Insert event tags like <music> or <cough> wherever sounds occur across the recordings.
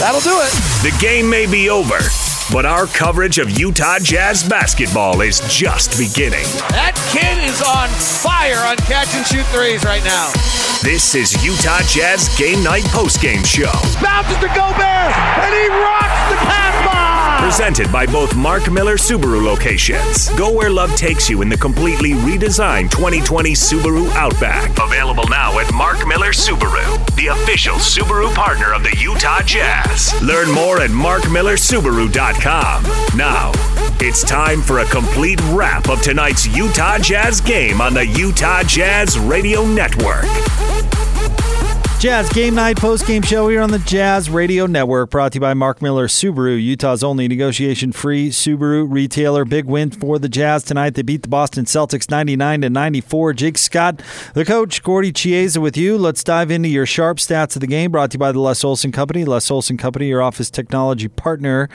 That'll do it. The game may be over, but our coverage of Utah Jazz basketball is just beginning. That kid is on fire on catch and shoot threes right now. This is Utah Jazz Game Night Postgame Show. Bounces to Gobert, and he rocks the pass bomb. Presented by both Mark Miller Subaru locations. Go where love takes you in the completely redesigned 2020 Subaru Outback. Available now at Mark Miller Subaru, the official Subaru partner of the Utah Jazz. Learn more at markmillersubaru.com. Now, it's time for a complete wrap of tonight's Utah Jazz game on the Utah Jazz Radio Network. Jazz Game Night post game show here on the Jazz Radio Network, brought to you by Mark Miller Subaru, Utah's only negotiation free Subaru retailer. Big win for the Jazz tonight. They beat the Boston Celtics 99 to 94. Jake Scott, the coach, Gordy Chiesa with you. Let's dive into your sharp stats of the game, brought to you by the Les Olson Company. Les Olson Company, your office technology partner.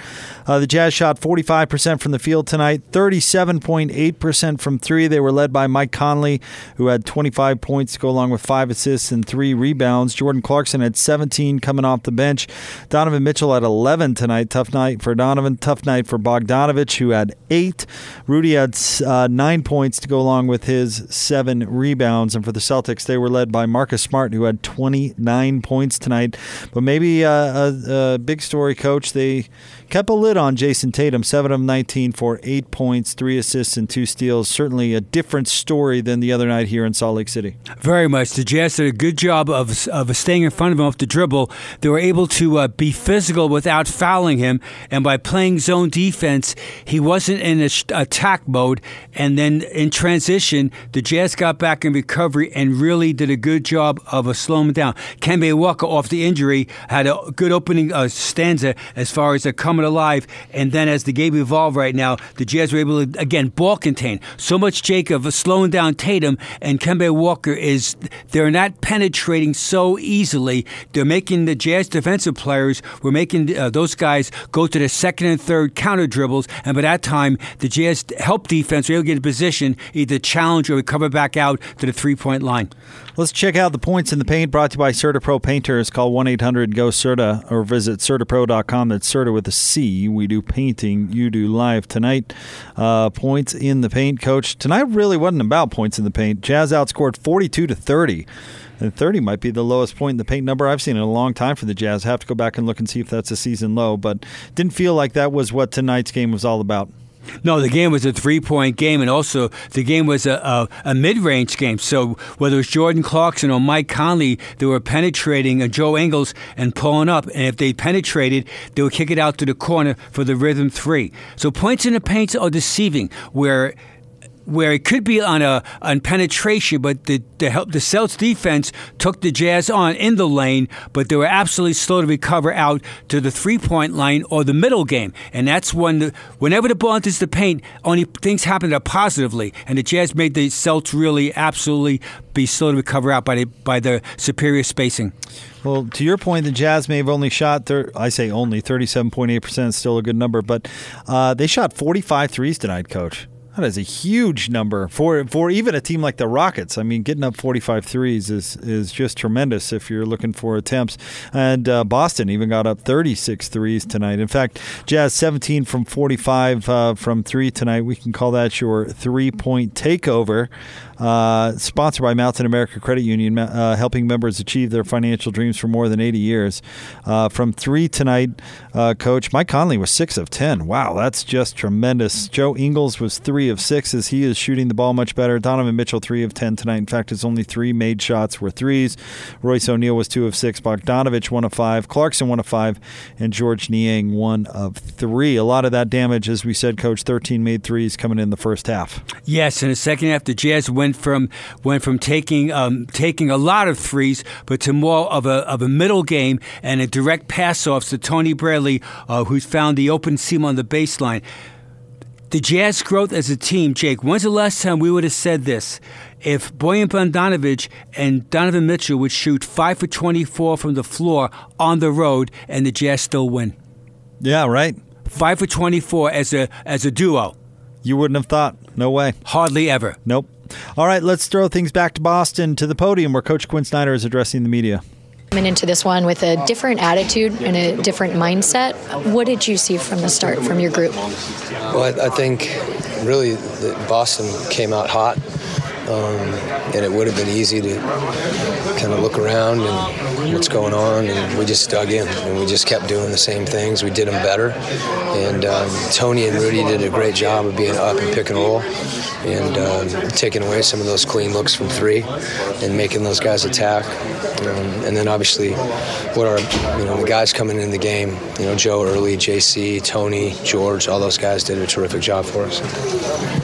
Uh, the Jazz shot 45% from the field tonight, 37.8% from three. They were led by Mike Conley, who had 25 points to go along with five assists and three rebounds. Jordan Clarkson had 17 coming off the bench. Donovan Mitchell had 11 tonight. Tough night for Donovan. Tough night for Bogdanovich, who had eight. Rudy had uh, nine points to go along with his seven rebounds. And for the Celtics, they were led by Marcus Smart, who had 29 points tonight. But maybe uh, a, a big story, coach. They kept a lid on Jayson Tatum, 7 of 19 for 8 points, 3 assists, and 2 steals. Certainly a different story than the other night here in Salt Lake City. Very much. The Jazz did a good job of, of staying in front of him off the dribble. They were able to uh, be physical without fouling him, and by playing zone defense, he wasn't in attack mode. And then in transition, the Jazz got back in recovery and really did a good job of uh, slowing him down. Kemba Walker, off the injury, had a good opening uh, stanza as far as come coming alive. And then as the game evolved right now, the Jazz were able to, again, ball contain. So much Jacob slowing down Tatum and Kemba Walker is they're not penetrating so easily. They're making the Jazz defensive players, we're making uh, those guys go to the second and third counter dribbles. And by that time, the Jazz help defense were able to get in position, either challenge or recover back out to the three point line. Let's check out the points in the paint brought to you by CertaPro Painters. Call 1 800 GO CERTA or visit CertaPro.com. That's Certa with a C. We do painting, you do live tonight. Uh, points in the paint, coach. Tonight really wasn't about points in the paint. Jazz outscored 42 to 30. And 30 might be the lowest point in the paint number I've seen in a long time for the Jazz. I have to go back and look and see if that's a season low, but didn't feel like that was what tonight's game was all about. No, the game was a three point game, and also the game was a, a, a mid range game. So whether it was Jordan Clarkson or Mike Conley, they were penetrating uh, Joe Ingles and pulling up. And if they penetrated, they would kick it out to the corner for the rhythm three. So points in the paint are deceiving, where where it could be on a on penetration, but the the help the Celts defense took the Jazz on in the lane, but they were absolutely slow to recover out to the three point line or the middle game, and that's when the whenever the ball enters the paint, only things happen that positively, and the Jazz made the Celts really absolutely be slow to recover out by the by the superior spacing. Well, to your point, the Jazz may have only shot, thir- I say only, 37.8% is still a good number, but uh, they shot 45 threes tonight, coach. That is a huge number for for even a team like the Rockets. I mean, getting up 45 threes is is just tremendous if you're looking for attempts. And uh, Boston even got up 36 threes tonight. In fact, Jazz 17 from 45 uh, from three tonight. We can call that your three point takeover. Uh, sponsored by Mountain America Credit Union, uh, helping members achieve their financial dreams for more than 80 years. Uh, from three tonight, uh, Coach Mike Conley was six of 10. Wow, that's just tremendous. Joe Ingles was three of six as he is shooting the ball much better. Donovan Mitchell, three of 10 tonight. In fact, his only three made shots were threes. Royce O'Neale was two of six. Bogdanovich, one of five. Clarkson, one of five. And Georges Niang, one of three. A lot of that damage, as we said, Coach, 13 made threes coming in the first half. Yes, in the second half, the Jazz went went from went from taking um, taking a lot of threes, but to more of a of a middle game and a direct pass offs to Tony Bradley, uh, who's found the open seam on the baseline. The Jazz growth as a team, Jake. When's the last time we would have said this? If Bojan Bogdanovic and Donovan Mitchell would shoot five for twenty-four from the floor on the road, and the Jazz still win. Yeah, right. Five for twenty-four as a as a duo. You wouldn't have thought. No way. Hardly ever. Nope. All right, let's throw things back to Boston to the podium where Coach Quin Snyder is addressing the media. Coming into this one with a different attitude and a different mindset. What did you see from the start from your group? Well, I, I think really Boston came out hot. Um, and it would have been easy to kind of look around and what's going on, and we just dug in and we just kept doing the same things. We did them better, and um, Tony and Rudy did a great job of being up and pick and roll and uh, taking away some of those clean looks from three and making those guys attack. Um, and then obviously, what are you know the guys coming in the game? You know, Joe Early, JC, Tony, George, all those guys did a terrific job for us.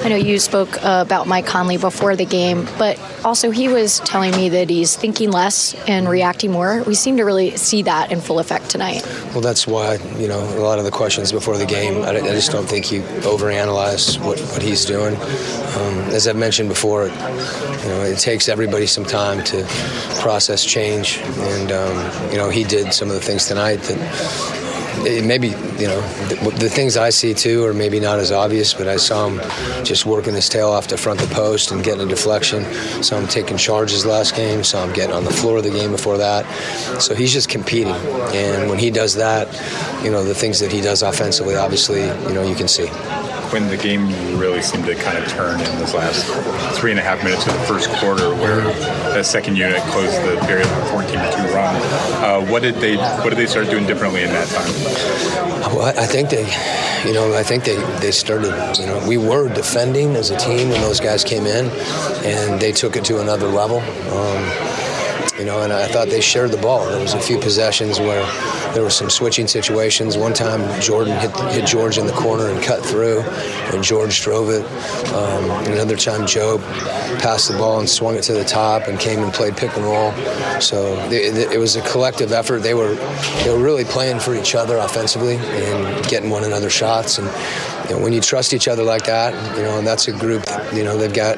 I know you spoke uh, about Mike Conley before the game, but also he was telling me that he's thinking less and reacting more. We seem to really see that in full effect tonight. Well, that's why you know a lot of the questions before the game. I, I just don't think you overanalyze what, what he's doing. Um, as I've mentioned before, you know, it takes everybody some time to process change, and um, you know, he did some of the things tonight that maybe you know the, the, things I see too are maybe not as obvious, but I saw him just working his tail off to front the post and getting a deflection. Saw him taking charges last game. Saw him getting on the floor of the game before that. So he's just competing, and when he does that, you know the things that he does offensively, obviously, you know you can see when the game really seemed to kind of turn in those last three and a half minutes of the first quarter, where the second unit closed the period with a 14 2 run. Uh, what did they What did they start doing differently in that time? Well, I think they, you know, I think they they started. You know, we were defending as a team when those guys came in, and they took it to another level. Um, you know, and I thought they shared the ball. There was a few possessions where there were some switching situations. One time, Jordan hit, hit George in the corner and cut through, and George drove it. Um, another time, Joe passed the ball and swung it to the top and came and played pick and roll. So it was a collective effort. They were they were really playing for each other offensively and getting one another shots. And you know, when you trust each other like that, you know, and that's a group. You know, they've got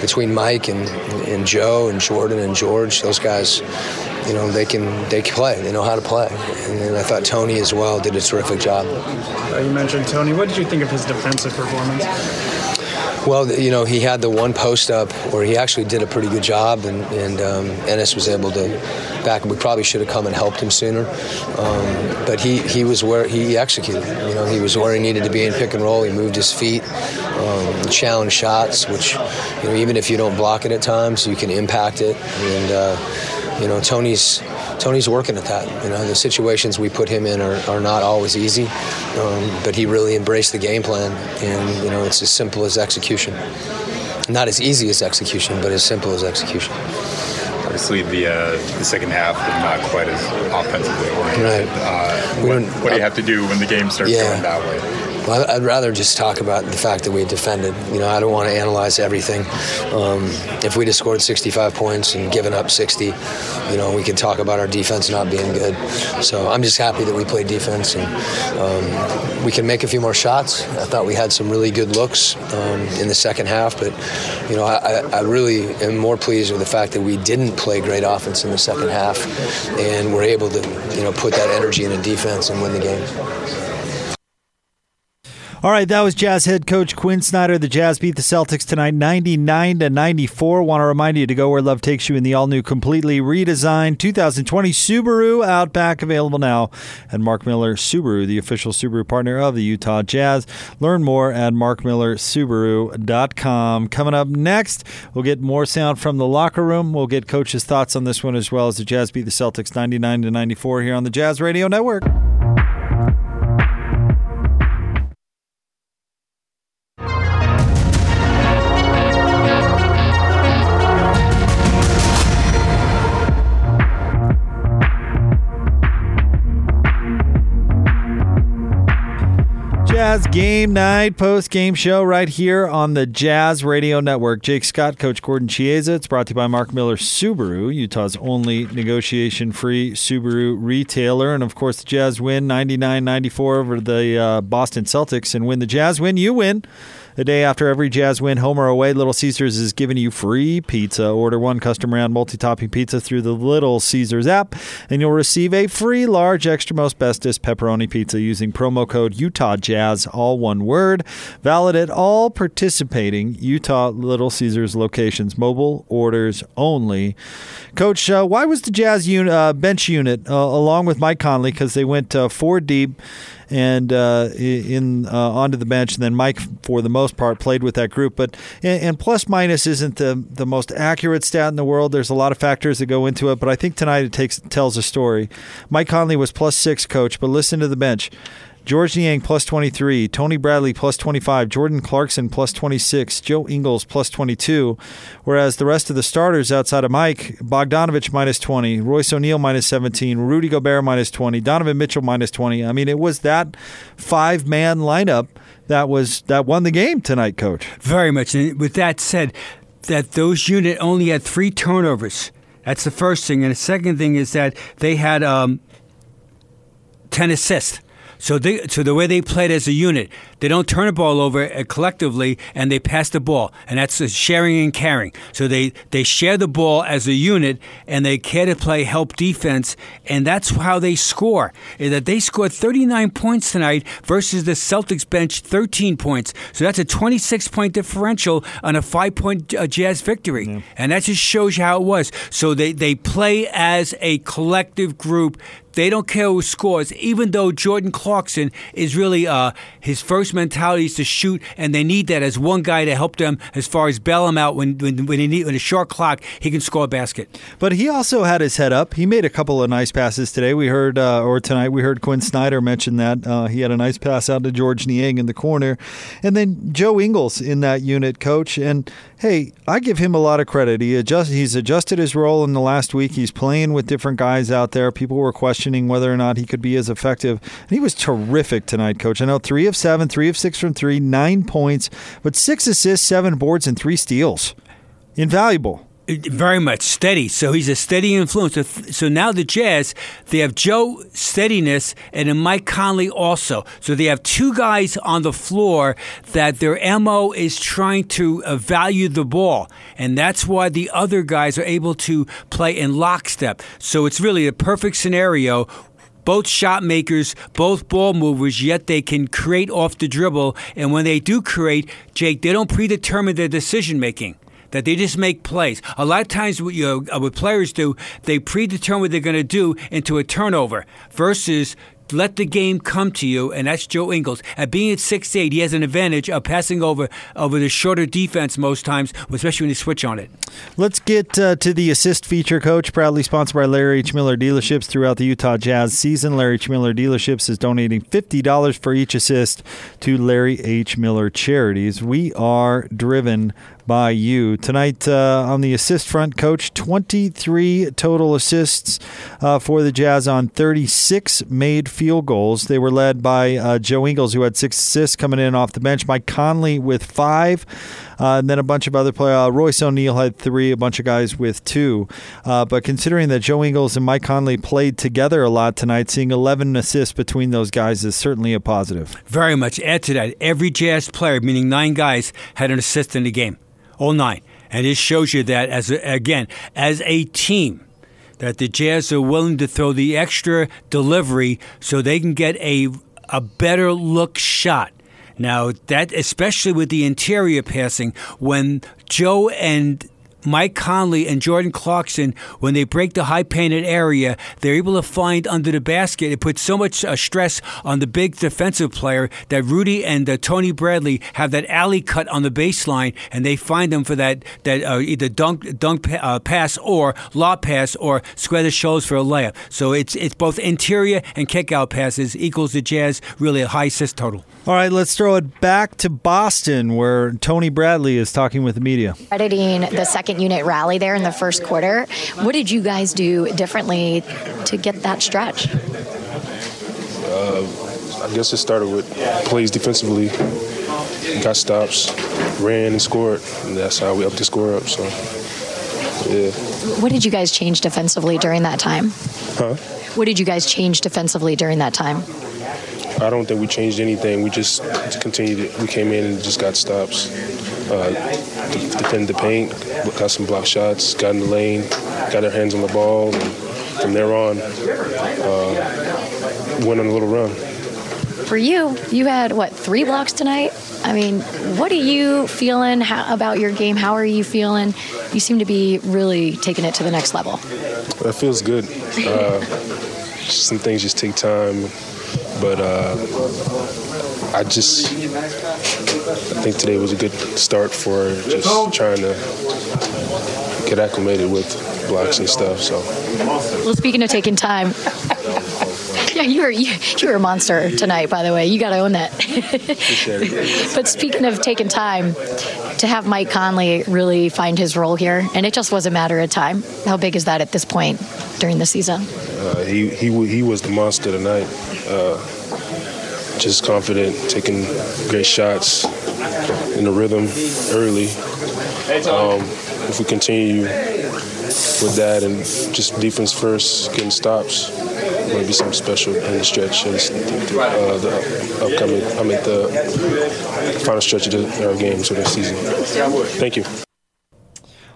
between Mike and and Joe and Jordan and George, those guys you know they can they can play. They know how to play, and I thought Tony as well did a terrific job. Uh, you mentioned Tony. What did you think of his defensive performance? Well, you know, he had the one post up where he actually did a pretty good job, and, and um, Enes was able to back. We probably should have come and helped him sooner, um, but he, he was where he executed. You know, he was where he needed to be in pick and roll. He moved his feet, um, challenged shots, which you know, even if you don't block it at times, you can impact it, and. Uh, you know, Tony's Tony's working at that. You know, the situations we put him in are, are not always easy, um, but he really embraced the game plan, and you know, it's as simple as execution. Not as easy as execution, but as simple as execution. Obviously, the uh, the second half was not quite as offensively oriented. Right. Uh, what, what, do you have to do when the game starts yeah. going that way? Well, I'd rather just talk about the fact that we defended. You know, I don't want to analyze everything. Um, if we'd have scored 65 points and given up 60, you know, we could talk about our defense not being good. So I'm just happy that we played defense and um, we can make a few more shots. I thought we had some really good looks um, in the second half, but you know, I, I really am more pleased with the fact that we didn't play great offense in the second half and we're able to, you know, put that energy into defense and win the game. All right, that was Jazz head coach Quin Snyder. The Jazz beat the Celtics tonight 99 to 94. Want to remind you to go where love takes you in the all new, completely redesigned 2020 Subaru Outback, available now at Mark Miller Subaru, the official Subaru partner of the Utah Jazz. Learn more at markmillersubaru.com. Coming up next, we'll get more sound from the locker room. We'll get coach's thoughts on this one as well as the Jazz beat the Celtics 99 to 94 here on the Jazz Radio Network. Jazz Game Night post game show right here on the Jazz Radio Network. Jake Scott, Coach Gordon Chiesa. It's brought to you by Mark Miller Subaru, Utah's only negotiation free Subaru retailer. And of course, the Jazz win 99 94 over the uh, Boston Celtics. And when the Jazz win, you win. The day after every Jazz win, home or away, Little Caesars is giving you free pizza. Order one custom round multi topping pizza through the Little Caesars app, and you'll receive a free large extra most bestest pepperoni pizza using promo code Utah Jazz, all one word. Valid at all participating Utah Little Caesars locations. Mobile orders only. Coach, uh, why was the Jazz un- uh, bench unit uh, along with Mike Conley because they went uh, four deep and uh, in uh, onto the bench, and then Mike, for the most part, played with that group. But and, plus minus isn't the the most accurate stat in the world. There's a lot of factors that go into it, but I think tonight it takes tells a story. Mike Conley was plus six, coach, but listen to the bench. Georges Niang plus 23, Tony Bradley plus 25, Jordan Clarkson plus 26, Joe Ingles plus 22, whereas the rest of the starters outside of Mike, Bogdanovich minus 20, Royce O'Neale minus 17, Rudy Gobert minus 20, Donovan Mitchell minus 20. I mean, it was that five man lineup that was that won the game tonight, coach. Very much. And with that said, that those unit only had three turnovers. That's the first thing. And the second thing is that they had um, 10 assists. So, they, so the way they played as a unit, they don't turn the ball over uh, collectively, and they pass the ball, and that's uh, sharing and caring. So they they share the ball as a unit, and they care to play help defense, and that's how they score. Is that they scored 39 points tonight versus the Celtics bench 13 points. So that's a 26 point differential on a five point uh, Jazz victory, yeah. and that just shows you how it was. So they they play as a collective group. They don't care who scores, even though Jordan Clarkson is really uh, his first mentality is to shoot, and they need that as one guy to help them as far as bail them out when when when, he need, when a short clock he can score a basket. But he also had his head up. He made a couple of nice passes today. We heard uh, or tonight we heard Quin Snyder mention that uh, he had a nice pass out to Georges Niang in the corner, and then Joe Ingles in that unit, coach. And hey, I give him a lot of credit. He adjust he's adjusted his role in the last week. He's playing with different guys out there. People were questioning whether or not he could be as effective. And he was terrific tonight, coach. I know three of seven, three of six from three, nine points, but six assists, seven boards, and three steals. Invaluable. Very much steady. So he's a steady influence. So, now the Jazz, they have Joe steadiness and then Mike Conley also. So they have two guys on the floor that their MO is trying to uh, value the ball. And that's why the other guys are able to play in lockstep. So it's really a perfect scenario both shot makers, both ball movers, yet they can create off the dribble. And when they do create, Jake, they don't predetermine their decision making that they just make plays. A lot of times, what, you know, what players do, they predetermine what they're going to do into a turnover versus let the game come to you, and that's Joe Ingles. At being at six eight, he has an advantage of passing over over the shorter defense most times, especially when you switch on it. Let's get uh, to the assist feature, Coach. Proudly sponsored by Larry H. Miller Dealerships throughout the Utah Jazz season. Larry H. Miller Dealerships is donating fifty dollars for each assist to Larry H. Miller charities. We are driven by you. Tonight uh, on the assist front, coach, 23 total assists uh, for the Jazz on 36 made field goals. They were led by uh, Joe Ingles, who had six assists coming in off the bench, Mike Conley with five. Uh, and then a bunch of other players. Uh, Royce O'Neale had three, a bunch of guys with two. Uh, but considering that Joe Ingles and Mike Conley played together a lot tonight, seeing 11 assists between those guys is certainly a positive. Very much. Add to that, every Jazz player, meaning nine guys, had an assist in the game all nine. And it shows you that as a, again, as a team, that the Jazz are willing to throw the extra delivery so they can get a a better look shot. Now that especially with the interior passing, when Joe and Mike Conley and Jordan Clarkson, when they break the high painted area, they're able to find under the basket. It puts so much uh, stress on the big defensive player that Rudy and uh, Tony Bradley have that alley cut on the baseline, and they find them for that that uh, either dunk dunk uh, pass or lob pass or square the shoulders for a layup. So it's it's both interior and kick out passes equals the Jazz really a high assist total. All right, let's throw it back to Boston where Tony Bradley is talking with the media. Editing the second unit rally there in the first quarter. What did you guys do differently to get that stretch? Uh, I guess it started with plays defensively, got stops, ran and scored, and that's how we upped the score up. So, yeah. What did you guys change defensively during that time? Huh? What did you guys change defensively during that time? I don't think we changed anything. We just continued. We came in and just got stops. Uh, defended the paint, got some block shots, got in the lane, got our hands on the ball, and from there on, uh, went on a little run. For you, you had what three blocks tonight? I mean, what are you feeling how, about your game? How are you feeling? You seem to be really taking it to the next level. It feels good. Uh, some things just take time, but uh, I just I think today was a good start for just trying to get acclimated with blocks and stuff. So. Well, speaking of taking time. <laughs> Yeah, you were you, you were a monster tonight. By the way, you got to own that. <laughs> but speaking of taking time, to have Mike Conley really find his role here, and it just was a matter of time. How big is that at this point during the season? Uh, he he he was the monster tonight. Uh, just confident, taking great shots in the rhythm early. Um, if we continue with that and just defense first, getting stops, maybe something special in the stretch, and uh, the upcoming, I mean, the final stretch of the, our games of the season. Thank you.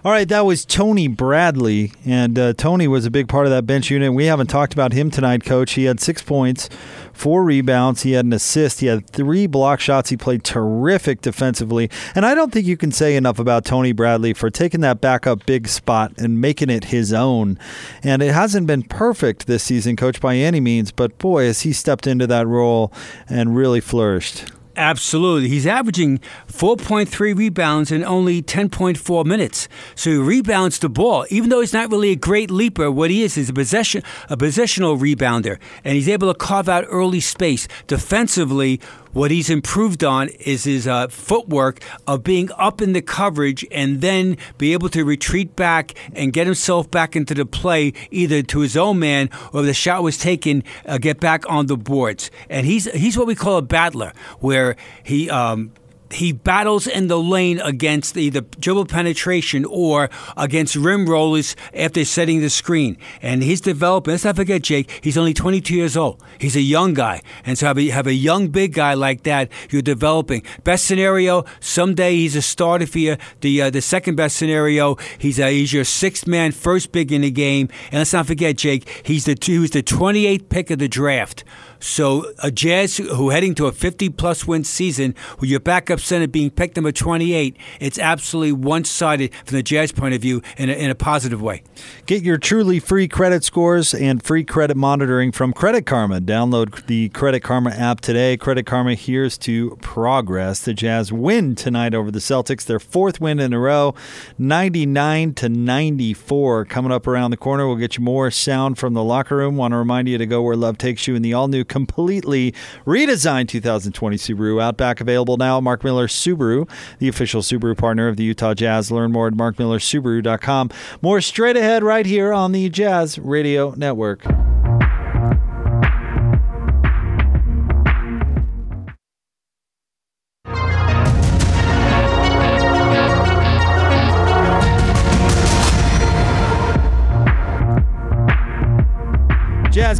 All right, that was Tony Bradley, and uh, Tony was a big part of that bench unit. We haven't talked about him tonight, Coach. He had six points, four rebounds, he had an assist, he had three block shots. He played terrific defensively, and I don't think you can say enough about Tony Bradley for taking that backup big spot and making it his own. And it hasn't been perfect this season, Coach, by any means, but boy, has he stepped into that role and really flourished. Absolutely. He's averaging 4.3 rebounds in only 10.4 minutes. So he rebounds the ball. Even though he's not really a great leaper, what he is is a possession a positional rebounder. And he's able to carve out early space. Defensively, what he's improved on is his uh, footwork of being up in the coverage and then be able to retreat back and get himself back into the play, either to his own man or the shot was taken, uh, get back on the boards. And he's he's what we call a battler, where he um, he battles in the lane against either dribble penetration or against rim rollers after setting the screen. And he's developing. Let's not forget, Jake, he's only 22 years old. He's a young guy. And so have a, have a young big guy like that, you're developing. Best scenario, someday he's a starter for you. The, uh, the second best scenario, he's, a, he's your sixth man, first big in the game. And let's not forget, Jake, he's the, he was the 28th pick of the draft. So a Jazz who heading to a 50 plus win season with your backup center being picked number 28, it's absolutely one sided from the Jazz point of view in a, in a positive way. Get your truly free credit scores and free credit monitoring from Credit Karma. Download the Credit Karma app today. Credit Karma here's to progress. The Jazz win tonight over the Celtics, their fourth win in a row, 99 to 94. Coming up around the corner, we'll get you more sound from the locker room. Want to remind you to go where love takes you in the all new completely redesigned 2020 Subaru Outback available now. Mark Miller Subaru, the official Subaru partner of the Utah Jazz. Learn more at markmillersubaru.com. More straight ahead right here on the Jazz Radio Network.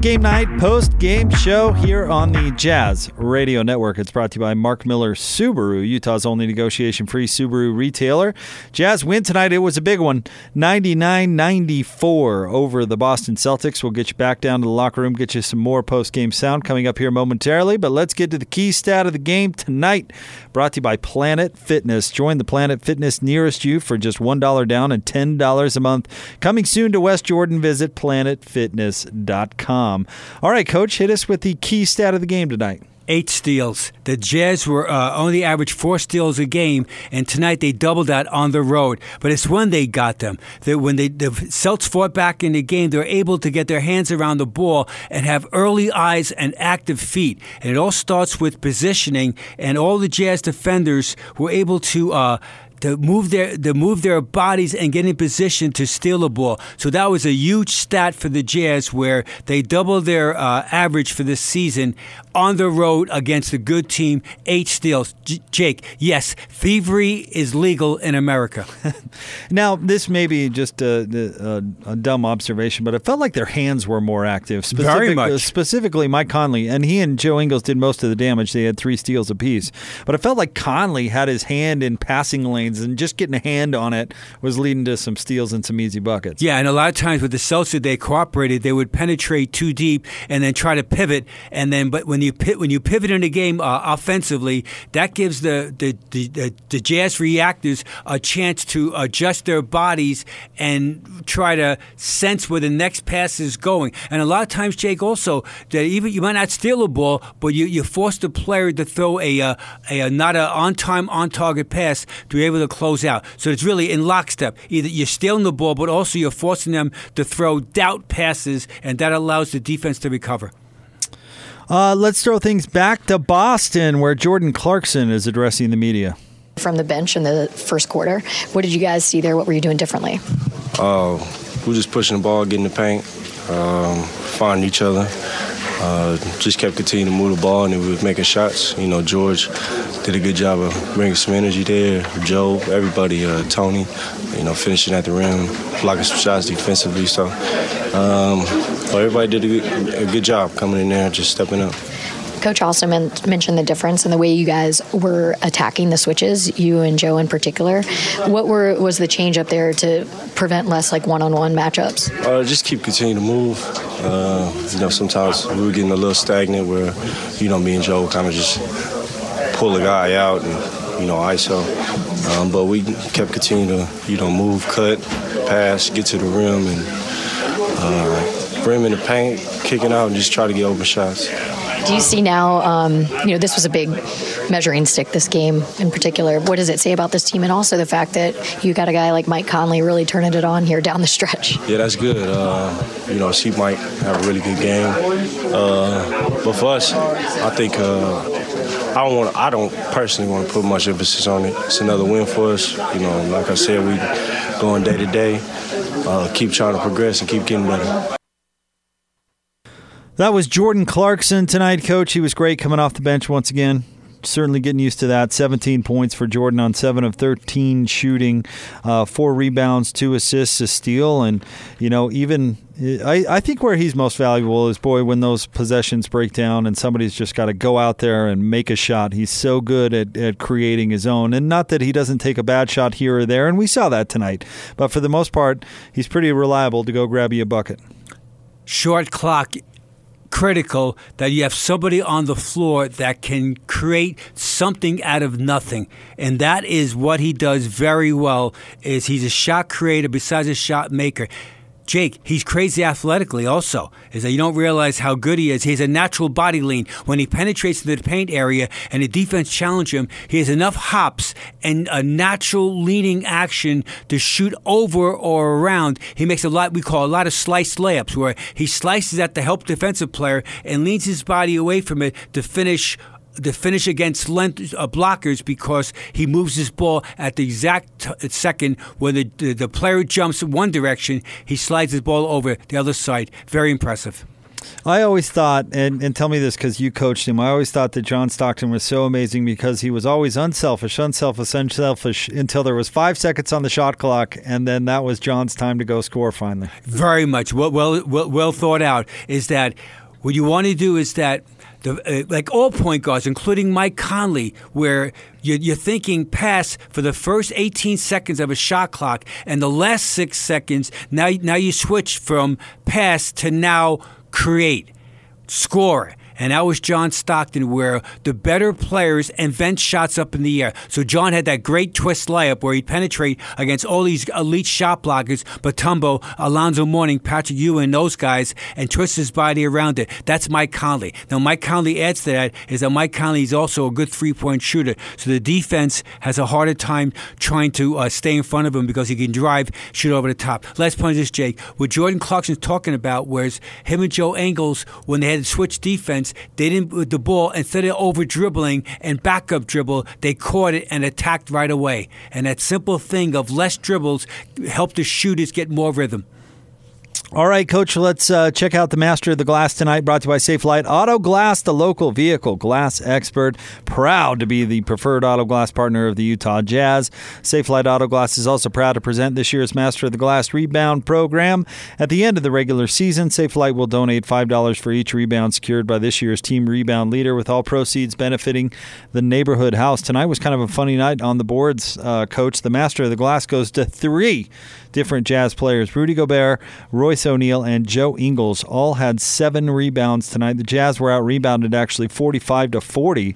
Game Night post game show here on the Jazz Radio Network. It's brought to you by Mark Miller Subaru, Utah's only negotiation free Subaru retailer. Jazz win tonight. It was a big one 99 94 over the Boston Celtics. We'll get you back down to the locker room, get you some more post game sound coming up here momentarily. But let's get to the key stat of the game tonight. Brought to you by Planet Fitness. Join the Planet Fitness nearest you for just $1 down and $10 a month. Coming soon to West Jordan, visit planetfitness.com. All right, Coach, hit us with the key stat of the game tonight eight steals. The Jazz were uh, only average four steals a game, and tonight they doubled that on the road. But it's when they got them. That when they, the Celts fought back in the game, they were able to get their hands around the ball and have early eyes and active feet. And it all starts with positioning, and all the Jazz defenders were able to. Uh, to move their to move their bodies and get in position to steal a ball. So that was a huge stat for the Jazz, where they doubled their uh, average for this season on the road against a good team, eight steals. J- Jake, yes, thievery is legal in America. <laughs> now, this may be just a, a, a, dumb observation, but it felt like their hands were more active. Specific, Very much. Specifically, Mike Conley, and he and Joe Ingles did most of the damage. They had three steals apiece. But it felt like Conley had his hand in passing lanes, and just getting a hand on it was leading to some steals and some easy buckets. Yeah, and a lot of times with the Celtics, they cooperated. They would penetrate too deep and then try to pivot, and then but when you when you pivot in a game uh, offensively, that gives the the, the the Jazz reactors a chance to adjust their bodies and try to sense where the next pass is going. And a lot of times, Jake, also that even you might not steal a ball, but you you force the player to throw a a, a not a on time on target pass to be able to close out. So it's really in lockstep. Either you're stealing the ball, but also you're forcing them to throw doubt passes, and that allows the defense to recover. Uh, let's throw things back to Boston, where Jordan Clarkson is addressing the media. From the bench in the first quarter, what did you guys see there? What were you doing differently? Uh, we were just pushing the ball, getting the paint, um, finding each other. Uh, just kept continuing to move the ball and we were making shots. You know, George did a good job of bringing some energy there. Joe, everybody, uh, Tony, you know, finishing at the rim, blocking some shots defensively. So um, everybody did a good, a good job coming in there, just stepping up. Coach also men- mentioned the difference in the way you guys were attacking the switches, you and Joe in particular. What were was the change up there to prevent less like one-on-one matchups? Uh, just keep continuing to move. Uh, you know, sometimes we were getting a little stagnant where, you know, me and Joe kind of just pull the guy out and, you know, ISO. Um, but we kept continuing to, you know, move, cut, pass, get to the rim, and uh, rim in the paint, kicking out, and just try to get open shots. Do you see now, um, you know, this was a big measuring stick, this game in particular. What does it say about this team? And also the fact that you got a guy like Mike Conley really turning it on here down the stretch. Yeah, that's good. Uh, you know, see Mike have a really good game. Uh, but for us, I think uh, I don't want. I don't personally want to put much emphasis on it. It's another win for us. You know, like I said, we going day to day. Uh, keep trying to progress and keep getting better. That was Jordan Clarkson tonight, coach. He was great coming off the bench once again. Certainly getting used to that. 17 points for Jordan on 7 of 13 shooting, uh, four rebounds, two assists, a steal. And, you know, even I, I think where he's most valuable is, boy, when those possessions break down and somebody's just got to go out there and make a shot. He's so good at, at creating his own. And not that he doesn't take a bad shot here or there, and we saw that tonight. But for the most part, he's pretty reliable to go grab you a bucket. Short clock critical that you have somebody on the floor that can create something out of nothing. And that is what he does very well is he's a shot creator besides a shot maker Jake, he's crazy athletically also. Is that you don't realize how good he is. He has a natural body lean. When he penetrates into the paint area and the defense challenge him, he has enough hops and a natural leaning action to shoot over or around. He makes a lot we call a lot of sliced layups where he slices at the help defensive player and leans his body away from it to finish to finish against length, uh, blockers because he moves his ball at the exact t- second where the, the, the player jumps one direction, he slides his ball over the other side. Very impressive. I always thought, and, and tell me this because you coached him, I always thought that John Stockton was so amazing because he was always unselfish, unselfish, unselfish until there was five seconds on the shot clock, and then that was John's time to go score finally. Very much. Well, well, well, well thought out is that what you want to do is that – the, uh, like all point guards, including Mike Conley, where you're, you're, thinking pass for the first 18 seconds of a shot clock, and the last six seconds, now, now you switch from pass to now create, score and that was John Stockton, where the better players invent shots up in the air. So John had that great twist layup where he'd penetrate against all these elite shot blockers, Mutombo, Alonzo Mourning, Patrick Ewing, those guys, and twist his body around it. That's Mike Conley. Now, Mike Conley adds to that is that Mike Conley is also a good three point shooter. So the defense has a harder time trying to uh, stay in front of him because he can drive, shoot over the top. Last point is this, Jake. What Jordan Clarkson's talking about, was him and Joe Ingles, when they had to switch defense, defense, they didn't with the ball instead of over dribbling and backup dribble, they caught it and attacked right away. And that simple thing of less dribbles helped the shooters get more rhythm. All right, Coach, let's uh, check out the Master of the Glass tonight, brought to you by Safelite Auto Glass, the local vehicle glass expert. Proud to be the preferred auto glass partner of the Utah Jazz. Safelite Auto Glass is also proud to present this year's Master of the Glass Rebound Program. At the end of the regular season, Safelite will donate $5 for each rebound secured by this year's team rebound leader, with all proceeds benefiting the neighborhood house. Tonight was kind of a funny night on the boards, uh, Coach. The Master of the Glass goes to three different Jazz players. Rudy Gobert, Royce O'Neale, and Joe Ingles all had seven rebounds tonight. The Jazz were out rebounded actually 45 to 40.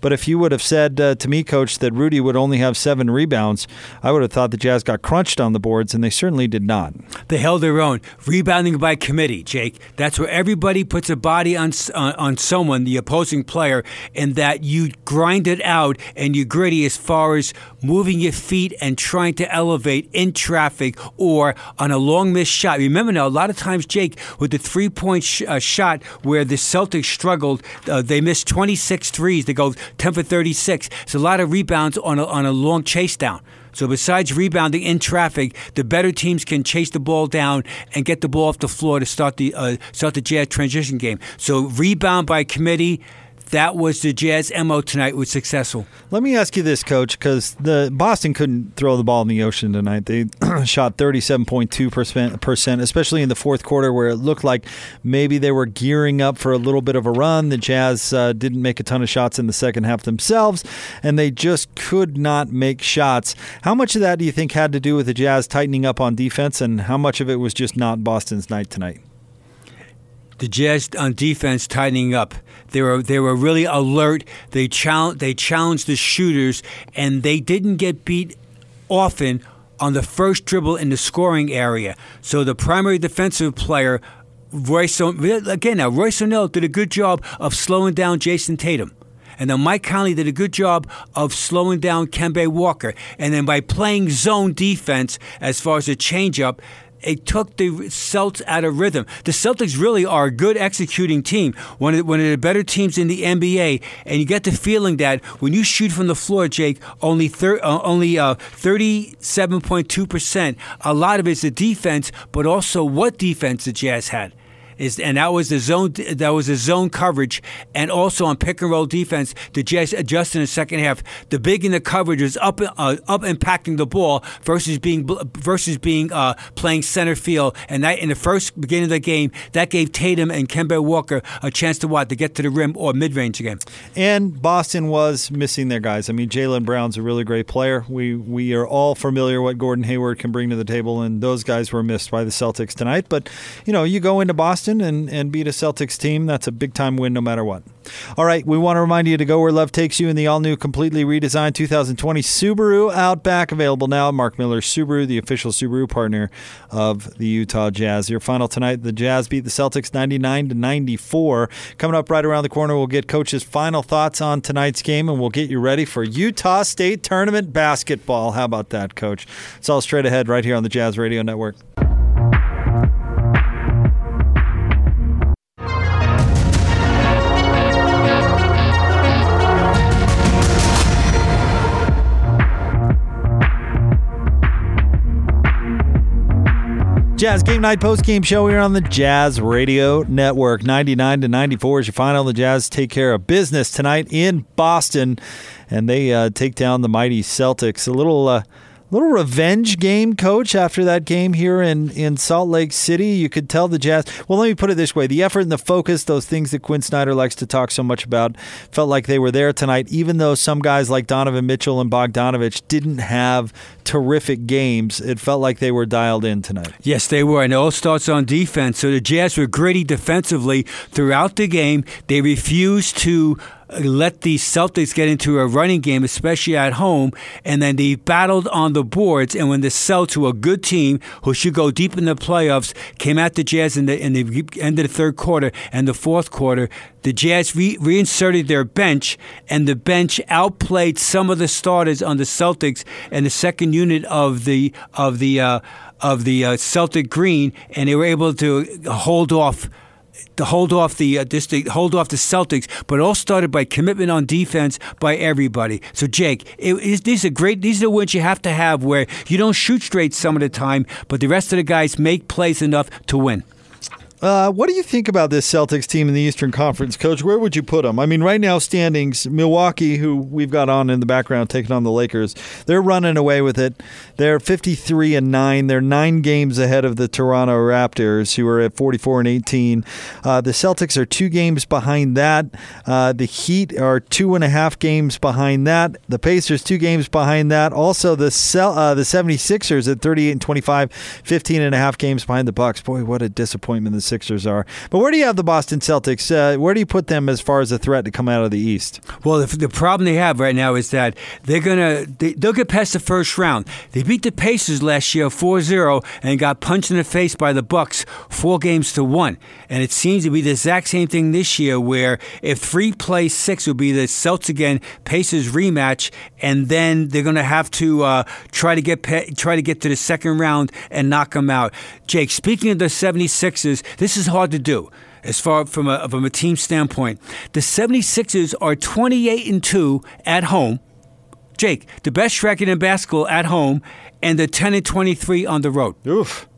But if you would have said uh, to me, Coach, that Rudy would only have seven rebounds, I would have thought the Jazz got crunched on the boards, and they certainly did not. They held their own. Rebounding by committee, Jake. That's where everybody puts a body on on, on someone, the opposing player, and that you grind it out and you're gritty as far as moving your feet and trying to elevate in traffic or on a long missed shot. Remember now, a lot of times, Jake, with the three point sh- uh, shot where the Celtics struggled, uh, they missed 26 threes. They go 10 for 36. It's a lot of rebounds on a, on a long chase down. So besides rebounding in traffic, the better teams can chase the ball down and get the ball off the floor to start the uh, start the Jazz transition game. So rebound by committee that was the Jazz mo tonight was successful. Let me ask you this, Coach, because the Boston couldn't throw the ball in the ocean tonight. They <clears throat> shot thirty seven point two percent, especially in the fourth quarter, where it looked like maybe they were gearing up for a little bit of a run. The Jazz uh, didn't make a ton of shots in the second half themselves, and they just could not make shots. How much of that do you think had to do with the Jazz tightening up on defense, and how much of it was just not Boston's night tonight? The Jazz on defense tightening up. They were they were really alert. They challenge they challenged the shooters, and they didn't get beat often on the first dribble in the scoring area. So the primary defensive player, Royce again now Royce O'Neale did a good job of slowing down Jayson Tatum. And then Mike Conley did a good job of slowing down Kemba Walker. And then by playing zone defense as far as a changeup, it took the Celtics out of rhythm. The Celtics really are a good executing team, one of, the, one of the better teams in the NBA, and you get the feeling that when you shoot from the floor, Jake, only thir- uh, only uh, 37.2%. A lot of it's the defense, but also what defense the Jazz had is and that was the zone that was the zone coverage and also on pick and roll defense the Jazz adjusted in the second half. The big in the coverage was up uh, up impacting the ball versus being versus being uh, playing center field. And that in the first beginning of the game that gave Tatum and Kemba Walker a chance to what to get to the rim or mid range again. And Boston was missing their guys. I mean Jaylen Brown's a really great player. We we are all familiar what Gordon Hayward can bring to the table and those guys were missed by the Celtics tonight. But you know you go into Boston Boston and, and beat a Celtics team, that's a big time win no matter what. All right, we want to remind you to go where love takes you in the all new, completely redesigned 2020 Subaru Outback, available now. Mark Miller Subaru, the official Subaru partner of the Utah Jazz. Your final tonight: the Jazz beat the Celtics 99 to 94. Coming up right around the corner, we'll get Coach's final thoughts on tonight's game, and we'll get you ready for Utah State tournament basketball. How about that, Coach? It's all straight ahead right here on the Jazz Radio Network. Jazz Game Night post game show here on the Jazz Radio Network. 99 to 94 is your final. The Jazz take care of business tonight in Boston, and they uh, take down the mighty Celtics. A little. Uh, little revenge game, coach, after that game here in, in Salt Lake City. You could tell the Jazz. Well, let me put it this way the effort and the focus, those things that Quin Snyder likes to talk so much about, felt like they were there tonight, even though some guys like Donovan Mitchell and Bogdanovich didn't have terrific games. It felt like they were dialed in tonight. Yes, they were. And it all starts on defense. So the Jazz were gritty defensively throughout the game. They refused to let the Celtics get into a running game, especially at home, and then they battled on the boards. And when the Celtics, who are a good team who should go deep in the playoffs, came at the Jazz in the, in the end of the third quarter and the fourth quarter, the Jazz re- reinserted their bench, and the bench outplayed some of the starters on the Celtics and the second unit of the of the uh, of the uh, Celtic green, and they were able to hold off to hold off the uh, to hold off the Celtics, but all started by commitment on defense by everybody. So Jake, it, it, these are great. These are the wins you have to have where you don't shoot straight some of the time, but the rest of the guys make plays enough to win. Uh, what do you think about this Celtics team in the Eastern Conference, Coach? Where would you put them? I mean, right now, standings, Milwaukee, who we've got on in the background, taking on the Lakers, they're running away with it. They're 53 and 9. They're nine games ahead of the Toronto Raptors, who are at 44 and 18. Uh, the Celtics are two games behind that. Uh, the Heat are two and a half games behind that. The Pacers, two games behind that. Also, the, Cel- uh, the 76ers at 38 and 25, 15 and a half games behind the Bucks. Boy, what a disappointment the Sixers are. But where do you have the Boston Celtics? Uh, where do you put them as far as a threat to come out of the East? Well, the, the problem they have right now is that they're gonna they, they'll get past the first round. They beat the Pacers last year 4-0 and got punched in the face by the Bucks four games to one. And it seems to be the exact same thing this year, where if three plays six will be the Celtics again Pacers rematch, and then they're gonna have to uh, try to get try to get to the second round and knock them out. Jake, speaking of the 76ers, this is hard to do as far from a, from a team standpoint. The 76ers are 28 and 2 at home. Jake, the best record in basketball at home, and the 10 and 23 on the road. Oof.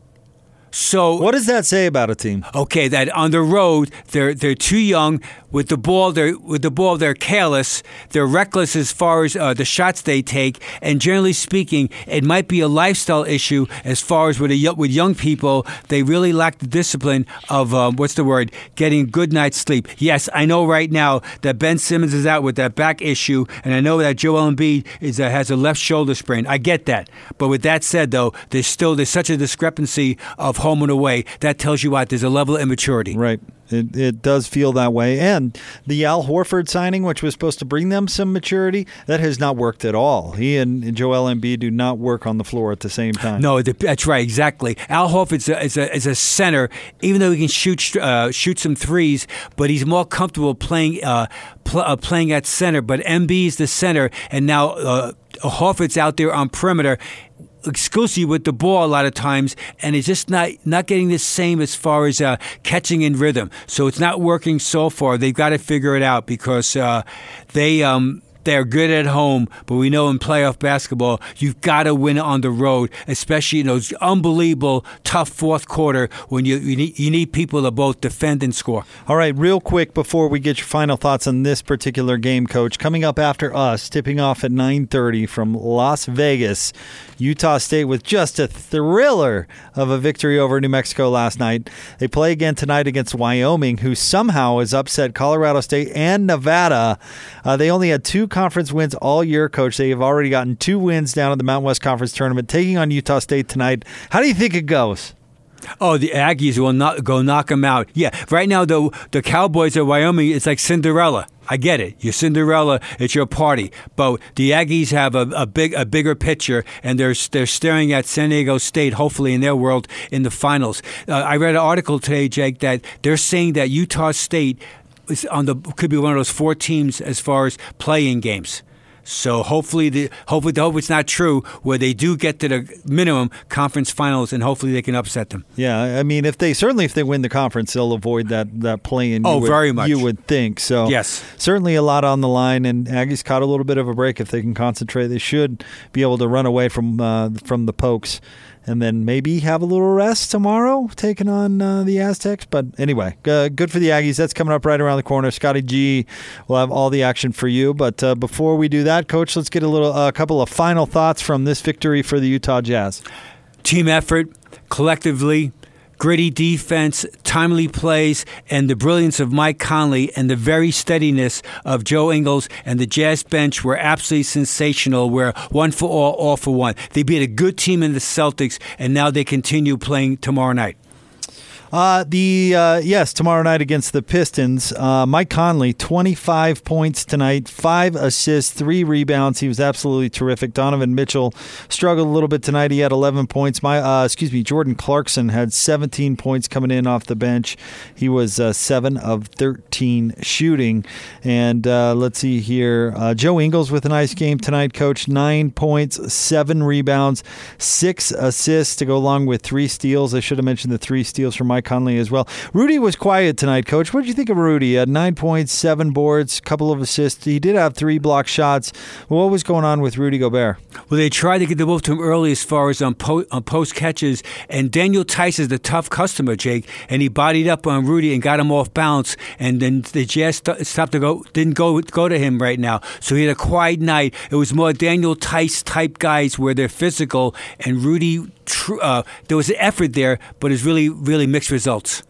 So what does that say about a team? Okay, that on the road they're they're too young with the ball. They're with the ball they're careless. They're reckless as far as uh, the shots they take, and generally speaking, it might be a lifestyle issue as far as with a, with young people. They really lack the discipline of um, what's the word? Getting good night's sleep. Yes, I know right now that Ben Simmons is out with that back issue, and I know that Joel Embiid is uh, has a left shoulder sprain. I get that, but with that said, though, there's still there's such a discrepancy of home and away. That tells you what there's a level of immaturity. Right. It, it does feel that way. And the Al Horford signing, which was supposed to bring them some maturity, that has not worked at all. He and Joel Embiid do not work on the floor at the same time. No, that's right, exactly. Al Horford is a, is a center, even though he can shoot uh, shoot some threes, but he's more comfortable playing uh, pl- uh, playing at center. But is the center, and now uh, Horford's out there on perimeter exclusively with the ball a lot of times, and it's just not not getting the same as far as uh, catching in rhythm. So it's not working so far. They've got to figure it out because uh, they. Um, they're good at home, but we know in playoff basketball, you've got to win on the road, especially in those unbelievable tough fourth quarter when you you need, you need people to both defend and score. All right, real quick before we get your final thoughts on this particular game, Coach. Coming up after us, tipping off at 9:30 from Las Vegas, Utah State with just a thriller of a victory over New Mexico last night. They play again tonight against Wyoming, who somehow has upset Colorado State and Nevada. Uh, they only had two conference wins all year, coach. They have already gotten two wins down at the Mountain West Conference tournament, taking on Utah State tonight. How do you think it goes? Oh, the Aggies will not go knock them out. Yeah, right now the the Cowboys of Wyoming, it's like Cinderella. I get it. You're Cinderella. It's your party. But the Aggies have a, a big, a bigger picture, and they're they're staring at San Diego State, hopefully in their world in the finals. Uh, I read an article today, Jake, that they're saying that Utah State is on the could be one of those four teams as far as playing games. So hopefully, the hopefully, the hope it's not true where they do get to the minimum conference finals, and hopefully they can upset them. Yeah, I mean, if they certainly if they win the conference, they'll avoid that that play-in. Oh, would, very much. You would think so. Yes, certainly a lot on the line, and Aggies caught a little bit of a break. If they can concentrate, they should be able to run away from uh, from the Pokes and then maybe have a little rest tomorrow, taking on uh, the Aztecs. But anyway, uh, good for the Aggies. That's coming up right around the corner. Scotty G will have all the action for you. But uh, before we do that, Coach, let's get a little, a couple of final thoughts from this victory for the Utah Jazz. Team effort, collectively, gritty defense, timely plays, and the brilliance of Mike Conley and the very steadiness of Joe Ingles and the Jazz bench were absolutely sensational. Where one for all, all for one. They beat a good team in the Celtics, and now they continue playing tomorrow night. Uh, the uh, yes, tomorrow night against the Pistons. Uh, Mike Conley, 25 points tonight, five assists, three rebounds. He was absolutely terrific. Donovan Mitchell struggled a little bit tonight. He had 11 points. My uh, excuse me, Jordan Clarkson had 17 points coming in off the bench. He was uh, seven of 13 shooting. And uh, let's see here, Joe Ingles with a nice game tonight. Coach nine points, seven rebounds, six assists to go along with three steals. I should have mentioned the three steals from Mike. Mike Conley as well. Rudy was quiet tonight, Coach. What did you think of Rudy? He had nine points, seven boards, couple of assists. He did have three block shots. What was going on with Rudy Gobert? Well, they tried to get the ball to him early as far as on, po- on post catches, and Daniel Theis is the tough customer, Jake, and he bodied up on Rudy and got him off balance, and then the Jazz st- stopped to go, didn't go go to him right now. So he had a quiet night. It was more Daniel Theis type guys where they're physical, and Rudy. Tr- uh, there was an effort there, but it's really, really mixed results.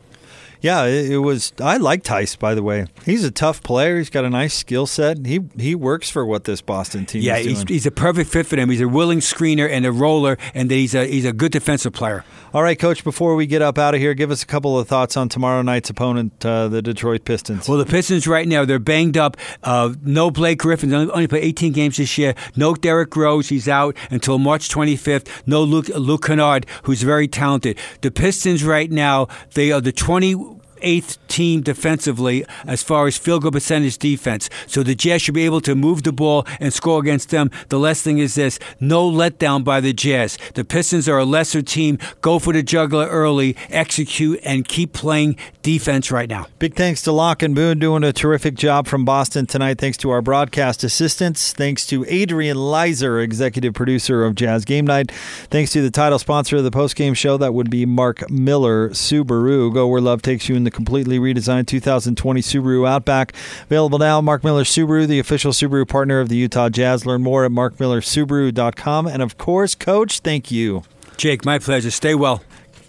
Yeah, it, it was. I like Theis, by the way. He's a tough player. He's got a nice skill set. He he works for what this Boston team Yeah, is he's, he's a perfect fit for them. He's a willing screener and a roller, and he's a he's a good defensive player. All right, Coach. Before we get up out of here, give us a couple of thoughts on tomorrow night's opponent, uh, the Detroit Pistons. Well, the Pistons right now they're banged up. Uh, no Blake Griffin, only, only played 18 games this year. No Derrick Rose, he's out until March 25th. No Luke Luke Kennard, who's very talented. The Pistons right now they are the 20 eighth team defensively as far as field goal percentage defense. So the Jazz should be able to move the ball and score against them. The last thing is this no letdown by the Jazz. The Pistons are a lesser team. Go for the juggler early, execute, and keep playing defense right now. Big thanks to Locke and Boone doing a terrific job from Boston tonight. Thanks to our broadcast assistants. Thanks to Adrian Leiser, executive producer of Jazz Game Night. Thanks to the title sponsor of the postgame show. That would be Mark Miller Subaru. Go where love takes you in the completely redesigned 2020 Subaru Outback. Available now, Mark Miller Subaru, the official Subaru partner of the Utah Jazz. Learn more at markmillersubaru.com. And of course, Coach, thank you. Jake, my pleasure. Stay well.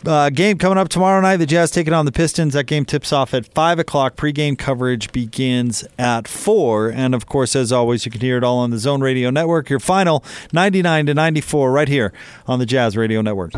Uh, game coming up tomorrow night. The Jazz taking on the Pistons. That game tips off at 5 o'clock. Pre-game coverage begins at 4. And of course, as always, you can hear it all on the Zone Radio Network. Your final 99 to 94 right here on the Jazz Radio Network.